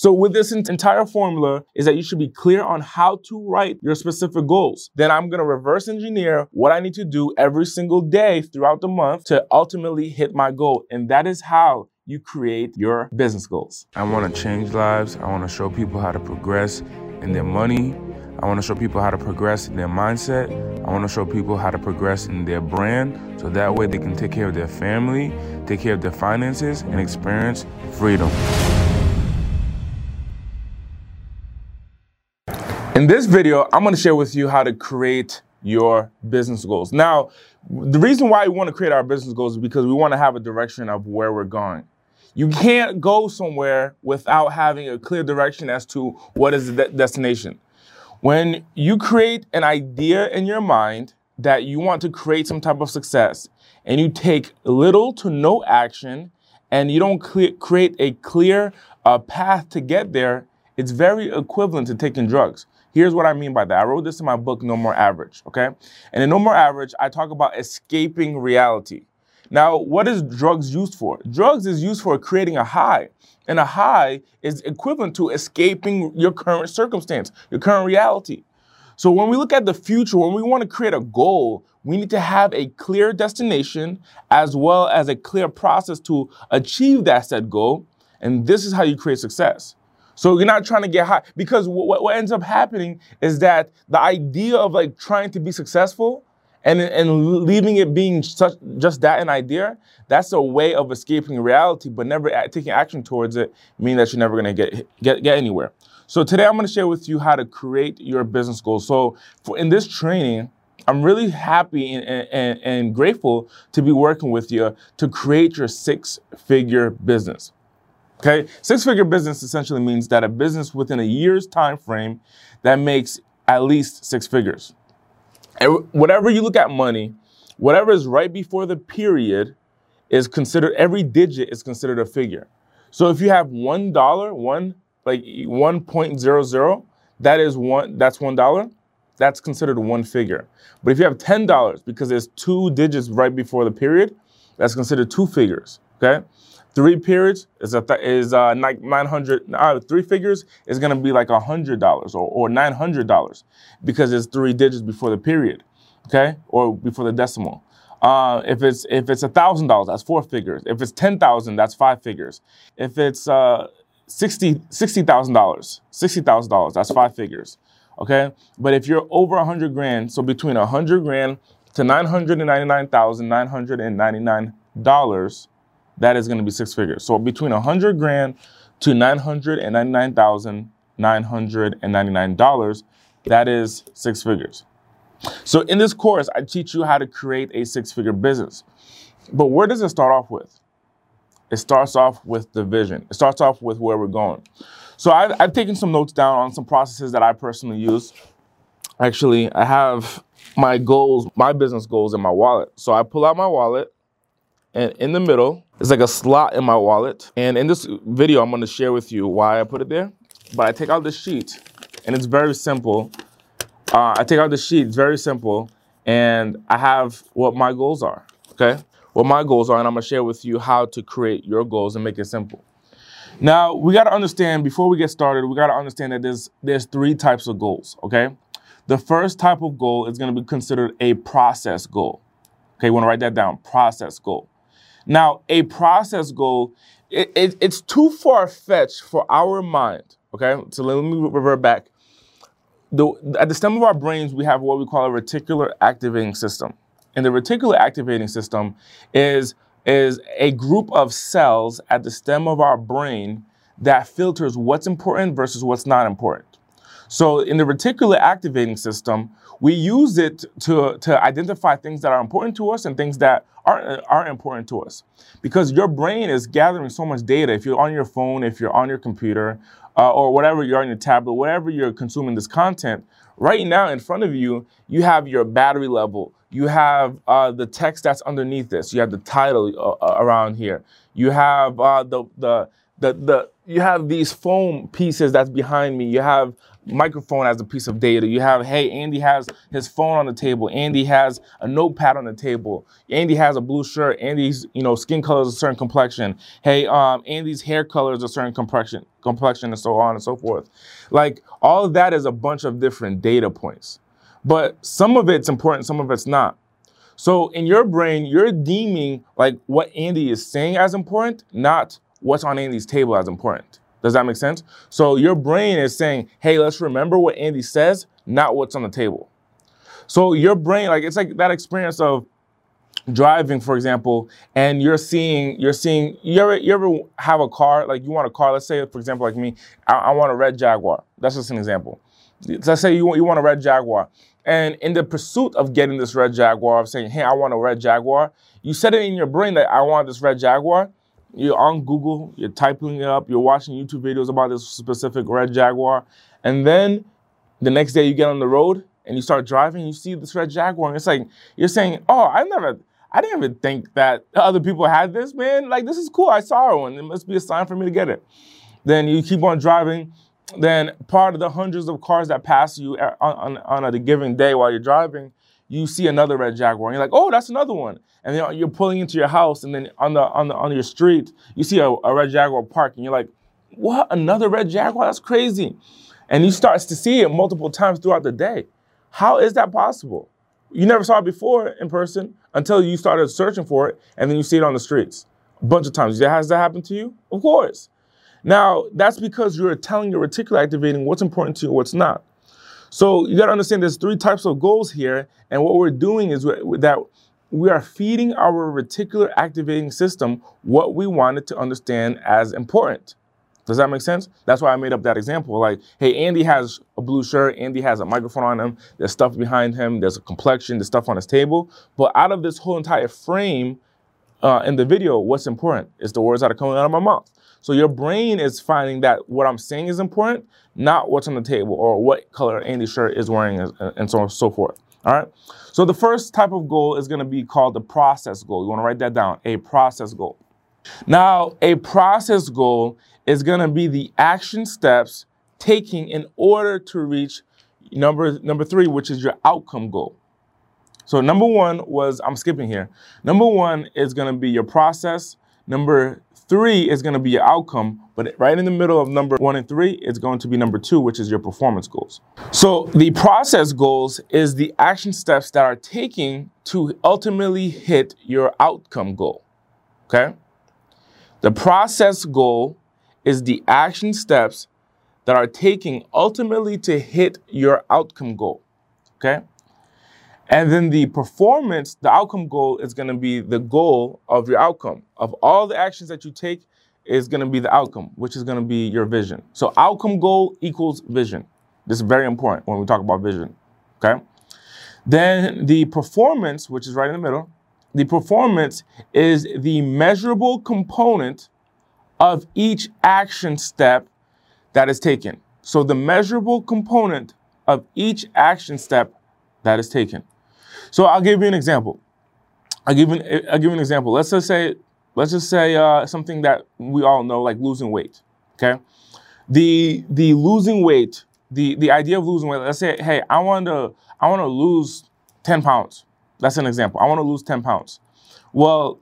So with this entire formula is that you should be clear on how to write your specific goals. Then I'm going to reverse engineer what I need to do every single day throughout the month to ultimately hit my goal. And that is how you create your business goals. I want to change lives. I want to show people how to progress in their money. I want to show people how to progress in their mindset. I want to show people how to progress in their brand so that way they can take care of their family, take care of their finances, and experience freedom. In this video, I'm to share with you how to create your business goals. Now, the reason why we want to create our business goals is because we want to have a direction of where we're going. You can't go somewhere without having a clear direction as to what is the de- destination. When you create an idea in your mind that you want to create some type of success and you take little to no action and you don't create a clear uh, path to get there, it's very equivalent to taking drugs. Here's what I mean by that. I wrote this in my book, No More Average, okay? And in No More Average, I talk about escaping reality. Now, what is drugs used for? Drugs is used for creating a high. And a high is equivalent to escaping your current circumstance, your current reality. So when we look at the future, when we want to create a goal, we need to have a clear destination as well as a clear process to achieve that said goal. And this is how you create success. So you're not trying to get high because what, what ends up happening is that the idea of like trying to be successful and and leaving it being such just that an idea, that's a way of escaping reality, but never taking action towards it, meaning that you're never gonna get get get anywhere. So today I'm gonna share with you how to create your business goals. So for in this training. I'm really happy and, and, and grateful to be working with you to create your six figure business. Okay, six figure business essentially means that a business within a year's time frame that makes at least six figures. And whatever you look at money, whatever is right before the period is considered every digit is considered a figure. So if you have one dollar, one like one point zero zero, that is one that's one dollar, that's considered one figure. But if you have ten dollars because there's two digits right before the period, that's considered two figures. Okay. Three periods is a th- is uh, 900. Uh, three figures is going to be like a hundred dollars or, or nine hundred dollars because it's three digits before the period, okay, or before the decimal. Uh, if it's if it's a thousand dollars, that's four figures. If it's ten thousand, that's five figures. If it's uh, sixty sixty thousand dollars, sixty thousand dollars, that's five figures. Okay, but if you're over a hundred grand, so between a hundred grand to nine hundred and ninety nine thousand nine hundred and ninety nine dollars that is going to be six figures. So between 100 grand to $999,999, that is six figures. So in this course, I teach you how to create a six figure business. But where does it start off with? It starts off with the vision. It starts off with where we're going. So I've, I've taken some notes down on some processes that I personally use. Actually, I have my goals, my business goals in my wallet. So I pull out my wallet and in the middle is like a slot in my wallet. And in this video, I'm gonna share with you why I put it there. But I take out the sheet, and it's very simple. Uh, I take out the sheet, it's very simple, and I have what my goals are, okay? What my goals are, and I'm gonna share with you how to create your goals and make it simple. Now, we gotta understand, before we get started, we gotta understand that there's, there's three types of goals, okay? The first type of goal is gonna be considered a process goal. Okay, you wanna write that down, process goal. Now, a process goal, it, it, it's too far fetched for our mind. Okay, so let me revert back. The, at the stem of our brains, we have what we call a reticular activating system. And the reticular activating system is, is a group of cells at the stem of our brain that filters what's important versus what's not important. So in the reticular activating system, we use it to, to identify things that are important to us and things that aren't, aren't important to us. Because your brain is gathering so much data. If you're on your phone, if you're on your computer, uh, or whatever you're on your tablet, whatever you're consuming this content, right now in front of you, you have your battery level. You have uh, the text that's underneath this. You have the title uh, uh around here. You have uh, the, the the the you have these foam pieces that's behind me. You have microphone as a piece of data. You have, hey, Andy has his phone on the table. Andy has a notepad on the table. Andy has a blue shirt. Andy's, you know, skin color is a certain complexion. Hey, um, Andy's hair color is a certain complexion, complexion, and so on and so forth. Like all of that is a bunch of different data points. But some of it's important, some of it's not. So in your brain, you're deeming like what Andy is saying as important, not what's on Andy's table as important. Does that make sense? So your brain is saying, hey, let's remember what Andy says, not what's on the table. So your brain, like it's like that experience of driving, for example, and you're seeing, you're seeing, you ever, you ever have a car, like you want a car, let's say, for example, like me, I, I want a red Jaguar. That's just an example. Let's say you want, you want a red Jaguar. And in the pursuit of getting this red Jaguar, of saying, hey, I want a red Jaguar, you set it in your brain that I want this red Jaguar you're on Google, you're typing it up, you're watching YouTube videos about this specific red Jaguar, and then the next day you get on the road and you start driving, you see this red Jaguar, and it's like you're saying, "Oh, I never, I didn't even think that other people had this, man. Like this is cool. I saw one. It must be a sign for me to get it." Then you keep on driving. Then part of the hundreds of cars that pass you uh, on, on, on a given day while you're driving, you see another red Jaguar, and you're like, "Oh, that's another one." and then you're pulling into your house, and then on the on the on your street, you see a, a red Jaguar park, and you're like, "What? Another red Jaguar? That's crazy!" And you start to see it multiple times throughout the day. How is that possible? You never saw it before in person until you started searching for it, and then you see it on the streets a bunch of times. Has that happened to you? Of course. Now, that's because you're telling your reticular activating what's important to you and what's not. So you got to understand there's three types of goals here, and what we're doing is that we are feeding our reticular activating system what we wanted to understand as important. Does that make sense? That's why I made up that example. Like, hey, Andy has a blue shirt. Andy has a microphone on him. There's stuff behind him. There's a complexion. There's stuff on his table. But out of this whole entire frame uh, in the video, what's important is the words that are coming out of my mouth. So your brain is finding that what I'm saying is important, not what's on the table or what color Andy's shirt is wearing, and so on and so forth. All right. So the first type of goal is going to be called the process goal. You want to write that down, a process goal. Now, a process goal is going to be the action steps taking in order to reach number number 3, which is your outcome goal. So number 1 was I'm skipping here. Number 1 is going to be your process. Number Three is going to be your outcome, but right in the middle of number one and three it's going to be number two, which is your performance goals. So the process goals is the action steps that are taking to ultimately hit your outcome goal. Okay? The process goal is the action steps that are taking ultimately to hit your outcome goal. Okay? And then the performance, the outcome goal is going to be the goal of your outcome. Of all the actions that you take, is going to be the outcome, which is going to be your vision. So outcome goal equals vision. This is very important when we talk about vision. Okay. Then the performance, which is right in the middle, the performance is the measurable component of each action step that is taken. So the measurable component of each action step that is taken. So I'll give you an example. I'll give an, I'll give you an example. Let's just say, let's just say uh, something that we all know, like losing weight. Okay, the the losing weight, the the idea of losing weight. Let's say, hey, I want to I want to lose ten pounds. That's an example. I want to lose ten pounds. Well,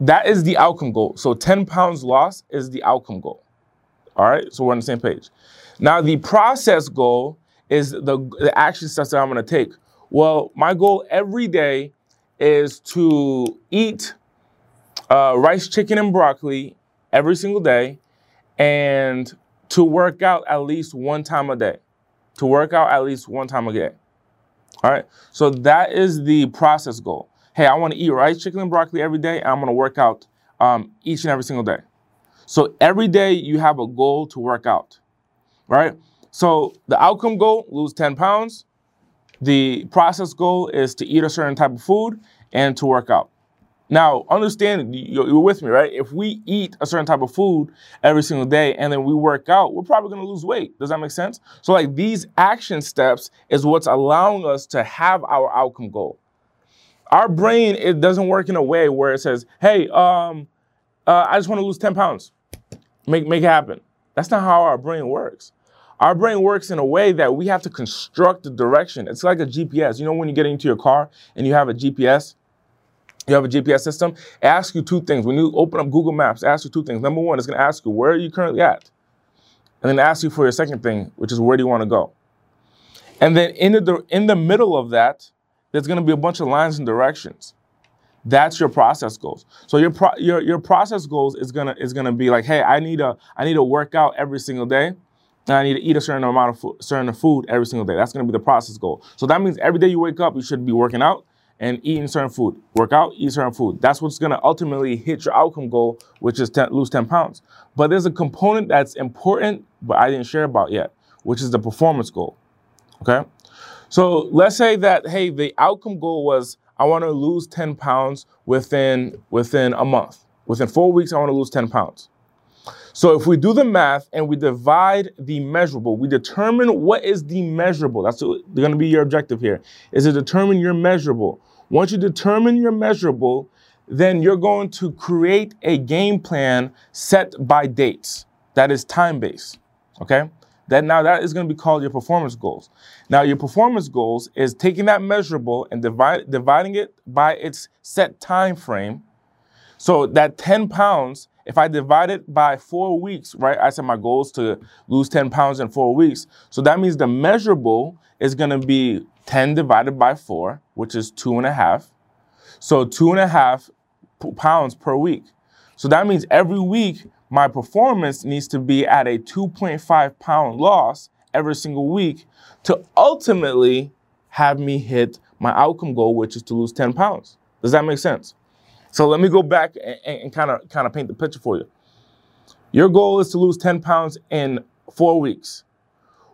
that is the outcome goal. So ten pounds loss is the outcome goal. All right, so we're on the same page. Now the process goal is the, the action steps that I'm going to take. Well, my goal every day is to eat uh, rice, chicken, and broccoli every single day and to work out at least one time a day. To work out at least one time a day. All right. So that is the process goal. Hey, I want to eat rice, chicken, and broccoli every day. And I'm going to work out um, each and every single day. So every day you have a goal to work out. Right. So the outcome goal, lose 10 pounds. The process goal is to eat a certain type of food and to work out. Now, understand, you're with me, right? If we eat a certain type of food every single day and then we work out, we're probably to lose weight. Does that make sense? So, like these action steps is what's allowing us to have our outcome goal. Our brain, it doesn't work in a way where it says, hey, um, uh, I just want to lose 10 pounds. make, make it happen. That's not how our brain works. Our brain works in a way that we have to construct the direction. It's like a GPS. You know, when you get into your car and you have a GPS, you have a GPS system, it asks you two things. When you open up Google Maps, it asks you two things. Number one, it's going to ask you, where are you currently at? And then ask you for your second thing, which is where do you want to go? And then in the, in the middle of that, there's going to be a bunch of lines and directions. That's your process goals. So your pro, your your process goals is gonna is gonna be like, hey, I need a I need to work out every single day, and I need to eat a certain amount of food, certain food every single day. That's gonna be the process goal. So that means every day you wake up, you should be working out and eating certain food. Work out, eat certain food. That's what's gonna ultimately hit your outcome goal, which is 10, lose 10 pounds. But there's a component that's important, but I didn't share about yet, which is the performance goal. Okay. So let's say that hey, the outcome goal was I want to lose 10 pounds within within a month. Within four weeks, I want to lose 10 pounds. So if we do the math and we divide the measurable, we determine what is the measurable. That's going to be your objective here. Is to determine your measurable. Once you determine your measurable, then you're going to create a game plan set by dates. That is time based. Okay? That now that is going to be called your performance goals. Now your performance goals is taking that measurable and divide, dividing it by its set time frame. So that 10 pounds, if I divide it by four weeks, right? I said my goal is to lose 10 pounds in four weeks. So that means the measurable is going to be 10 divided by four, which is two and a half. So two and a half pounds per week. So that means every week my performance needs to be at a 2.5 pound loss every single week to ultimately have me hit my outcome goal, which is to lose 10 pounds. Does that make sense? So let me go back and kind of kind of paint the picture for you. Your goal is to lose 10 pounds in four weeks.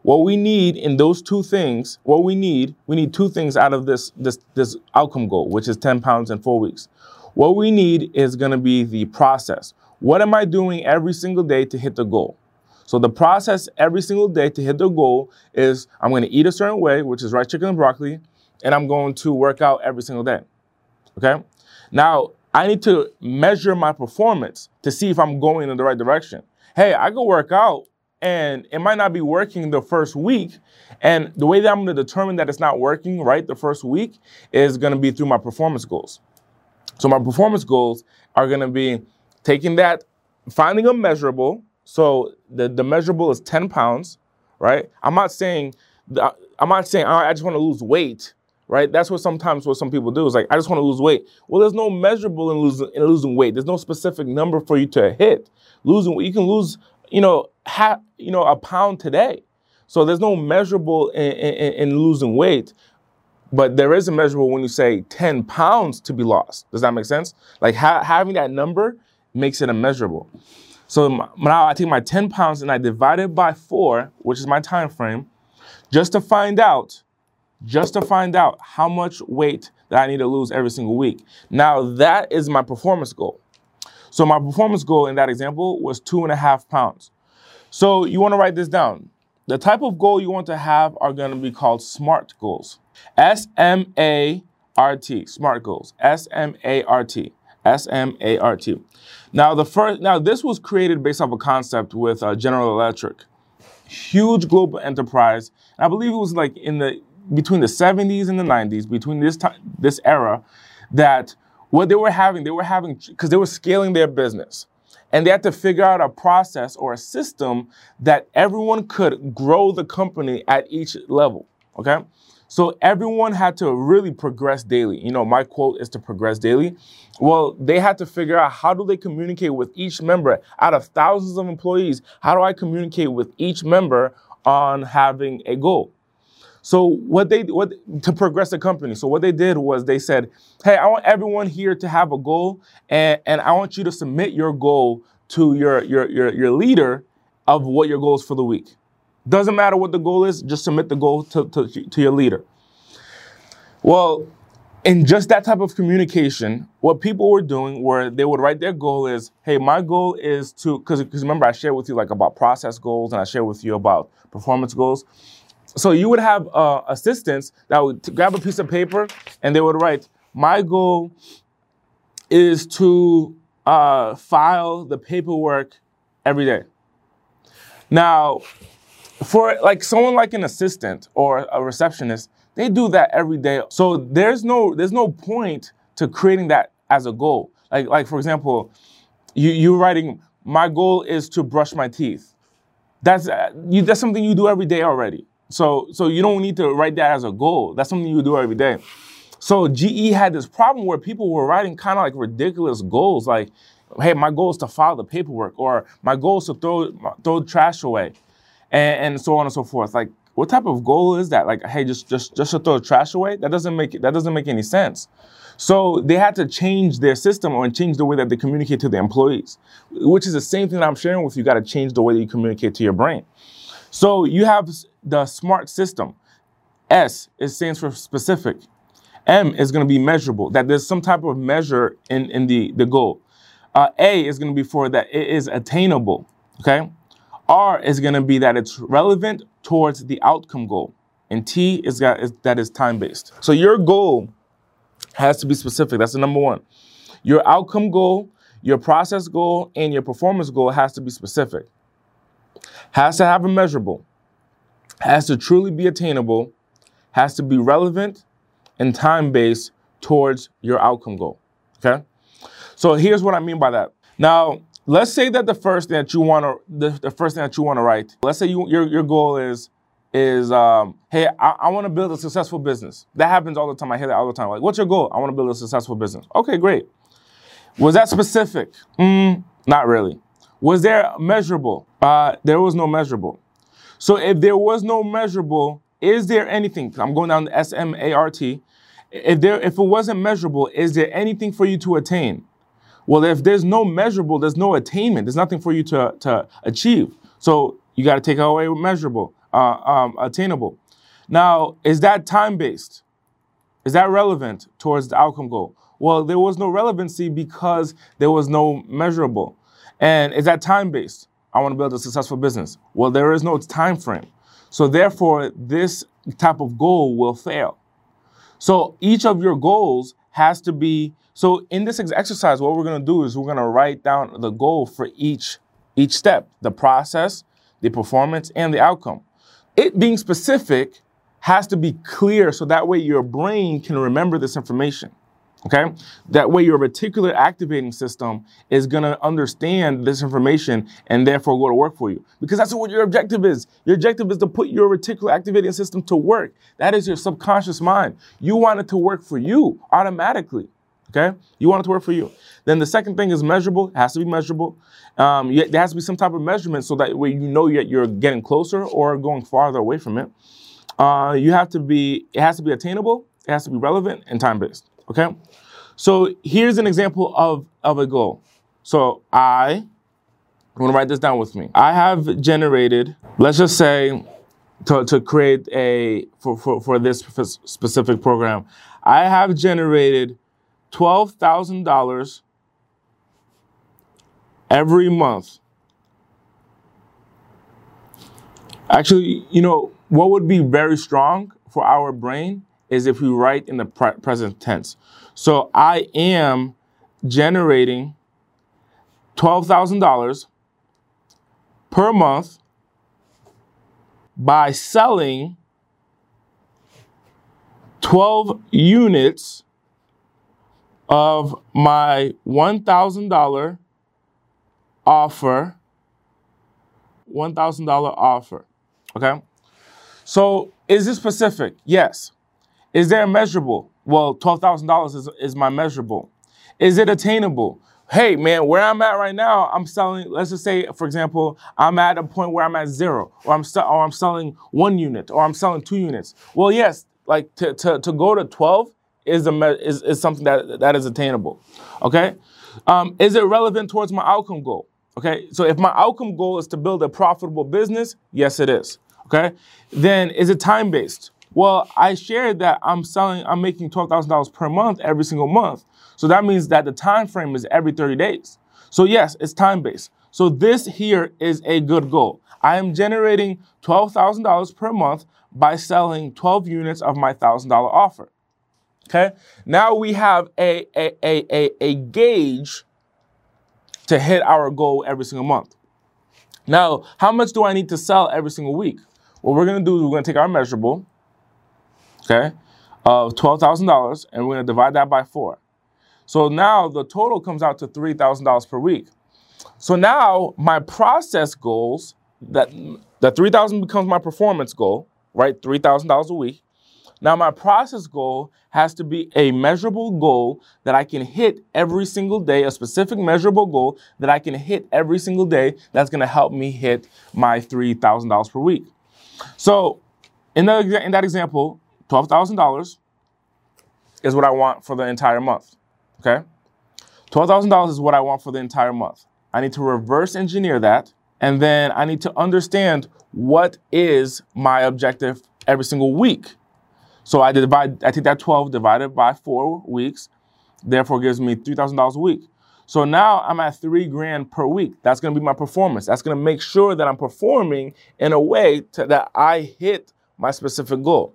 What we need in those two things, what we need, we need two things out of this this this outcome goal, which is 10 pounds in four weeks. What we need is going to be the process. What am I doing every single day to hit the goal? So the process every single day to hit the goal is I'm going to eat a certain way, which is rice, chicken, and broccoli, and I'm going to work out every single day. Okay? Now, I need to measure my performance to see if I'm going in the right direction. Hey, I go work out and it might not be working the first week. And the way that I'm going to determine that it's not working right the first week is going to be through my performance goals. So my performance goals are going to be taking that, finding a measurable. So the, the measurable is 10 pounds, right? I'm not saying, I'm not saying I just want to lose weight, right? That's what sometimes what some people do is like, I just want to lose weight. Well, there's no measurable in losing, in losing weight. There's no specific number for you to hit. Losing, you can lose, you know, half, you know, a pound today. So there's no measurable in, in, in losing weight. But there is a measurable when you say 10 pounds to be lost. Does that make sense? Like ha- having that number makes it immeasurable. So now I take my 10 pounds and I divide it by four, which is my time frame, just to find out, just to find out how much weight that I need to lose every single week. Now that is my performance goal. So my performance goal in that example was two and a half pounds. So you want to write this down. The type of goal you want to have are to be called SMART goals. S M A R T, SMART goals. S M A R T. S M A R T. Now the first, now this was created based off a concept with uh, General Electric, huge global enterprise. I believe it was like in the between the 70s and the 90s, between this time, this era, that what they were having, they were having because they were scaling their business, and they had to figure out a process or a system that everyone could grow the company at each level. Okay, so everyone had to really progress daily. You know, my quote is to progress daily. Well, they had to figure out how do they communicate with each member out of thousands of employees? How do I communicate with each member on having a goal? So what they what to progress the company. So what they did was they said, "Hey, I want everyone here to have a goal, and, and I want you to submit your goal to your your your, your leader of what your goals for the week." Doesn't matter what the goal is, just submit the goal to, to, to your leader. Well, in just that type of communication, what people were doing were they would write their goal is, hey, my goal is to, because remember I shared with you like about process goals and I shared with you about performance goals. So you would have uh, assistants that would grab a piece of paper and they would write, my goal is to uh, file the paperwork every day. Now, for like someone like an assistant or a receptionist, they do that every day. So there's no there's no point to creating that as a goal. Like like for example, you you writing my goal is to brush my teeth. That's uh, you, that's something you do every day already. So so you don't need to write that as a goal. That's something you do every day. So GE had this problem where people were writing kind of like ridiculous goals, like, "Hey, my goal is to file the paperwork," or "My goal is to throw throw trash away," and, and so on and so forth. Like, what type of goal is that? Like, hey, just just just to throw trash away? That doesn't make that doesn't make any sense. So they had to change their system or change the way that they communicate to the employees, which is the same thing that I'm sharing with you. You got to change the way that you communicate to your brain. So you have the SMART system. S it stands for specific. M is going to be measurable. That there's some type of measure in in the the goal. Uh, A is going to be for that it is attainable. Okay. R is going to be that it's relevant towards the outcome goal. And T is that is, that is time based. So your goal has to be specific. That's the number one. Your outcome goal, your process goal, and your performance goal has to be specific. Has to have a measurable, has to truly be attainable, has to be relevant and time based towards your outcome goal. Okay? So here's what I mean by that. Now, let's say that the first thing that you want to the, the first thing that you want to write, let's say you, your, your goal is is um, hey, I, I want to build a successful business. That happens all the time. I hear that all the time. Like, what's your goal? I want to build a successful business. Okay, great. Was that specific? Mm, not really. Was there measurable? Uh, there was no measurable. So if there was no measurable, is there anything? I'm going down to S M A R T. If there, if it wasn't measurable, is there anything for you to attain? Well, if there's no measurable, there's no attainment. There's nothing for you to, to achieve. So you got to take away measurable uh, um, attainable. Now, is that time based? Is that relevant towards the outcome goal? Well, there was no relevancy because there was no measurable. And is that time based? I want to build a successful business. Well, there is no time frame. So therefore, this type of goal will fail. So each of your goals has to be so in this exercise what we're going to do is we're going to write down the goal for each each step, the process, the performance and the outcome it being specific has to be clear so that way your brain can remember this information. Okay? That way your reticular activating system is going to understand this information and therefore go to work for you. Because that's what your objective is. Your objective is to put your reticular activating system to work. That is your subconscious mind. You want it to work for you automatically. Okay? You want it to work for you. Then the second thing is measurable. It has to be measurable. Um, there has to be some type of measurement so that way you know that you're getting closer or going farther away from it. Uh, you have to be, it has to be attainable, it has to be relevant and time based. Okay? So here's an example of, of a goal. So I, I want to write this down with me. I have generated, let's just say, to, to create a, for, for, for this specific program, I have generated $12,000 every month. Actually, you know, what would be very strong for our brain is if we write in the pre- present tense. So I am generating $12,000 per month by selling 12 units of my $1,000 offer, $1,000 offer. Okay? So is this specific? Yes. Is there a measurable? Well, $12,000 is, is my measurable. Is it attainable? Hey, man, where I'm at right now, I'm selling, let's just say, for example, I'm at a point where I'm at zero, or I'm, st- or I'm selling one unit, or I'm selling two units. Well, yes, like to, to, to go to 12 is, a me- is, is something that, that is attainable. Okay? Um, is it relevant towards my outcome goal? Okay, so if my outcome goal is to build a profitable business, yes, it is. Okay, then is it time based? Well, I shared that I'm selling, I'm making twelve thousand dollars per month every single month. So that means that the time frame is every 30 days. So yes, it's time based. So this here is a good goal. I am generating $12,000 per month by selling 12 units of my $1,000 offer. Okay. Now we have a, a, a, a, a gauge to hit our goal every single month. Now, how much do I need to sell every single week? What we're gonna do is we're gonna take our measurable, okay, of $12,000 and we're gonna divide that by four. So now the total comes out to $3,000 per week. So now my process goals, that, that 3000 becomes my performance goal, right? $3,000 a week. Now, my process goal has to be a measurable goal that I can hit every single day, a specific measurable goal that I can hit every single day that's going to help me hit my $3,000 per week. So, in, the, in that example, $12,000 is what I want for the entire month. Okay? $12,000 is what I want for the entire month. I need to reverse engineer that, and then I need to understand what is my objective every single week. So I divide, I take that 12 divided by four weeks, therefore gives me $3,000 a week. So now I'm at three grand per week. That's to be my performance. That's to make sure that I'm performing in a way to, that I hit my specific goal.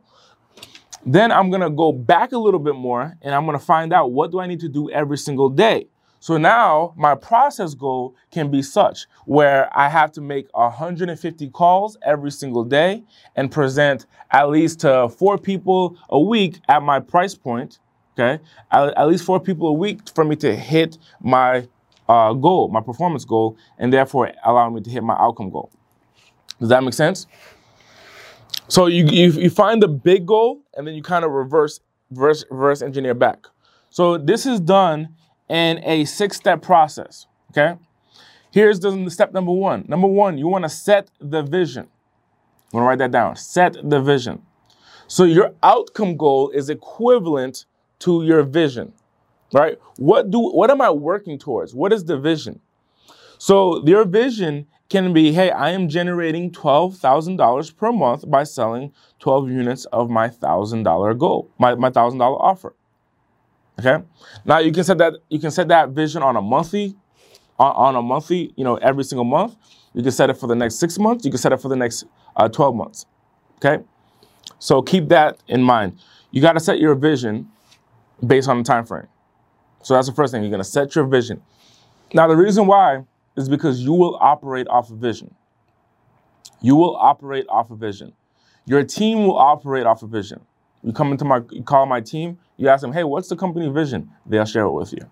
Then I'm to go back a little bit more and I'm to find out what do I need to do every single day. So now my process goal can be such where I have to make 150 calls every single day and present at least to four people a week at my price point. Okay. At, at least four people a week for me to hit my uh, goal, my performance goal, and therefore allow me to hit my outcome goal. Does that make sense? So you, you, you find the big goal and then you kind of reverse, reverse, reverse engineer back. So this is done in a six step process. Okay. Here's the step number one. Number one, you want to set the vision. I'm going to write that down. Set the vision. So your outcome goal is equivalent to your vision, right? What do, what am I working towards? What is the vision? So your vision can be, hey, I am generating $12,000 per month by selling 12 units of my $1,000 goal, my, my $1,000 offer. Okay. Now you can set that you can set that vision on a monthly, on, on, a monthly, you know, every single month. You can set it for the next six months. You can set it for the next uh, 12 months. Okay. So keep that in mind. You got to set your vision based on the time frame. So that's the first thing. You're going to set your vision. Now the reason why is because you will operate off of vision. You will operate off of vision. Your team will operate off of vision. You come into my, you call my team, you ask them, hey, what's the company vision? They'll share it with you.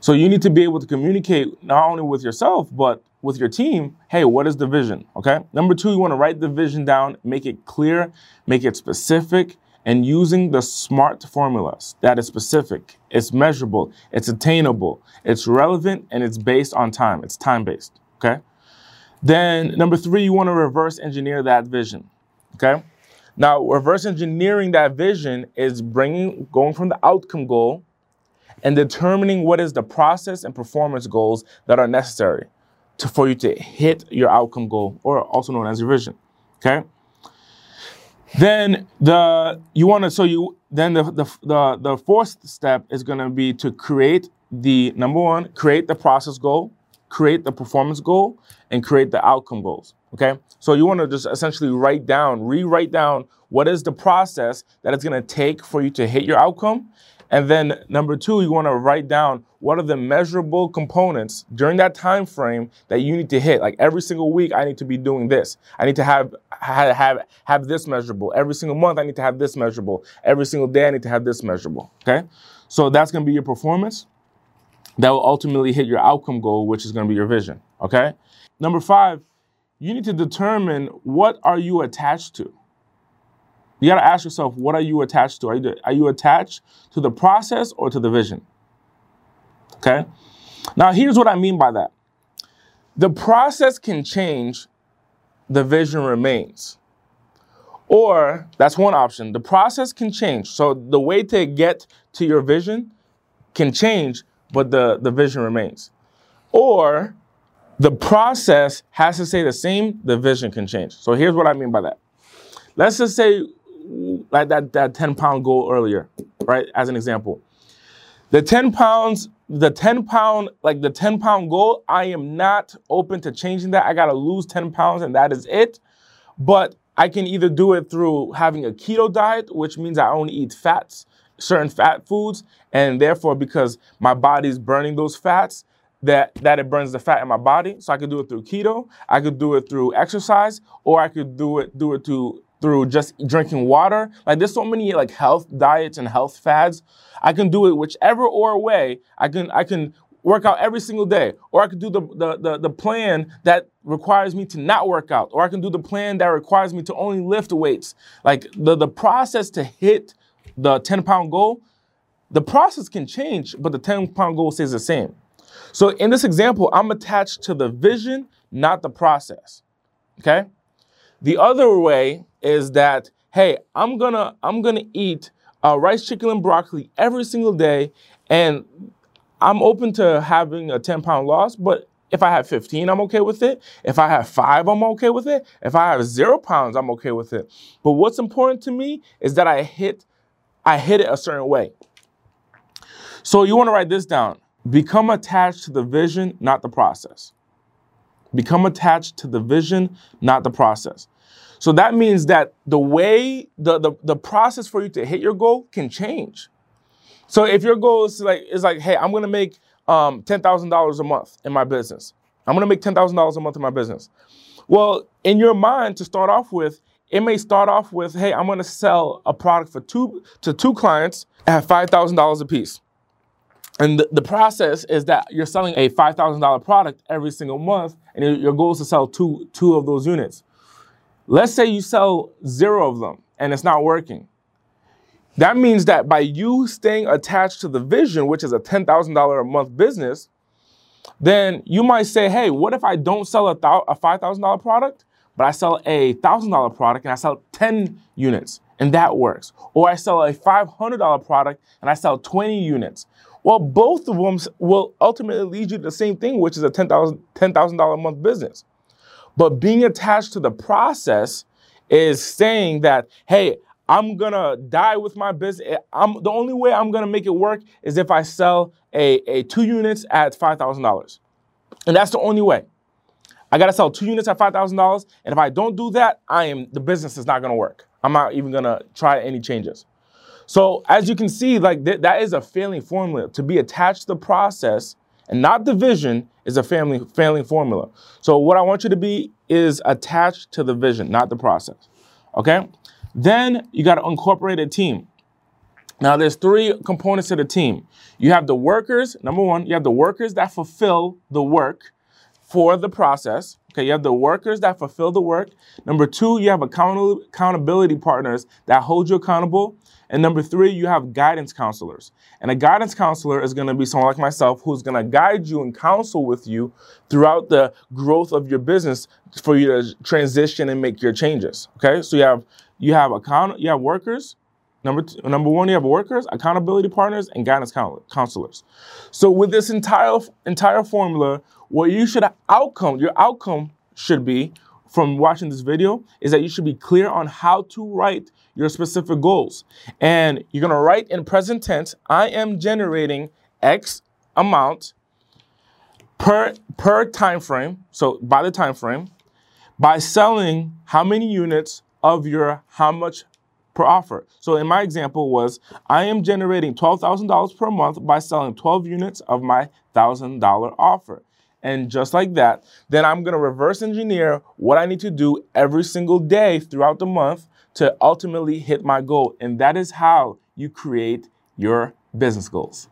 So you need to be able to communicate not only with yourself, but with your team. Hey, what is the vision? Okay. Number two, you want to write the vision down, make it clear, make it specific, and using the SMART formulas that is specific, it's measurable, it's attainable, it's relevant, and it's based on time. It's time based. Okay. Then number three, you want to reverse engineer that vision. Okay. Now, reverse engineering that vision is bringing, going from the outcome goal and determining what is the process and performance goals that are necessary to, for you to hit your outcome goal, or also known as your vision. Okay. Then the you want to so you then the the the, the fourth step is going to be to create the number one create the process goal, create the performance goal, and create the outcome goals. Okay. So you want to just essentially write down, rewrite down what is the process that it's going to take for you to hit your outcome. And then number two, you want to write down what are the measurable components during that time frame that you need to hit. Like every single week, I need to be doing this. I need to have have have, have this measurable. Every single month, I need to have this measurable. Every single day, I need to have this measurable. Okay. So that's going to be your performance. That will ultimately hit your outcome goal, which is going to be your vision. Okay. Number five, you need to determine what are you attached to. You got to ask yourself, what are you attached to? Are you, are you attached to the process or to the vision? Okay. Now, here's what I mean by that. The process can change, the vision remains. Or that's one option. The process can change. So the way to get to your vision can change, but the, the vision remains. Or the process has to stay the same, the vision can change. So here's what I mean by that. Let's just say, like that, that 10 pound goal earlier, right? As an example. The 10 pounds, the 10 pound, like the 10 pound goal, I am not open to changing that. I got to lose 10 pounds and that is it. But I can either do it through having a keto diet, which means I only eat fats, certain fat foods, and therefore because my body's burning those fats, that, that it burns the fat in my body. So I could do it through keto, I could do it through exercise, or I could do it do it through through just drinking water. Like there's so many like health diets and health fads. I can do it whichever or way. I can I can work out every single day, or I could do the, the, the, the, plan that requires me to not work out, or I can do the plan that requires me to only lift weights. Like the, the process to hit the 10 pound goal, the process can change, but the 10 pound goal stays the same. So in this example, I'm attached to the vision, not the process. Okay? The other way is that, hey, I'm gonna, I'm gonna eat uh, rice, chicken, and broccoli every single day, and I'm open to having a 10 pound loss, but if I have 15, I'm okay with it. If I have five, I'm okay with it. If I have zero pounds, I'm okay with it. But what's important to me is that I hit, I hit it a certain way. So you want to write this down. Become attached to the vision, not the process. Become attached to the vision, not the process. So that means that the way, the, the, the process for you to hit your goal can change. So if your goal is like is like, hey, I'm gonna make um, ten thousand dollars a month in my business. I'm gonna make ten thousand dollars a month in my business. Well, in your mind, to start off with, it may start off with, hey, I'm gonna sell a product for two to two clients at five thousand dollars a piece. And the, the, process is that you're selling a five thousand dollar product every single month, and your goal is to sell two two of those units. Let's say you sell zero of them and it's not working. That means that by you staying attached to the vision, which is a $10,000 a month business, then you might say, hey, what if I don't sell a, a $5,000 product, but I sell a $1,000 product and I sell 10 units, and that works. Or I sell a $500 product and I sell 20 units. Well, both of them will ultimately lead you to the same thing, which is a $10,000 $10, a month business. But being attached to the process is saying that, hey, I'm gonna die with my business. Eh, I'm the only way I'm gonna make it work is if I sell a, a two units at five thousand dollars, and that's the only way. I gotta sell two units at five thousand dollars, and if I don't do that, I am the business is not gonna work. I'm not even gonna try any changes. So as you can see, like th- that is a failing formula. To be attached to the process and not the vision is a family failing formula. So what I want you to be is attached to the vision, not the process. Okay. Then you got to incorporate a team. Now, there's three components to the team. You have the workers, number one, you have the workers that fulfill the work for the process. Okay, you have the workers that fulfill the work. Number two, you have account- accountability partners that hold you accountable. And number three, you have guidance counselors. And a guidance counselor is going to be someone like myself who's going to guide you and counsel with you throughout the growth of your business for you to transition and make your changes. Okay, so you have you have account you have workers. Number two, number one, you have workers, accountability partners, and guidance counselors. So with this entire entire formula, what you should outcome your outcome should be from watching this video is that you should be clear on how to write your specific goals. And you're gonna write in present tense, I am generating X amount per per time frame, so by the time frame, by selling how many units of your how much per offer. So in my example was I am generating $12,000 per month by selling 12 units of my $1,000 offer. And just like that, then I'm to reverse engineer what I need to do every single day throughout the month to ultimately hit my goal. And that is how you create your business goals.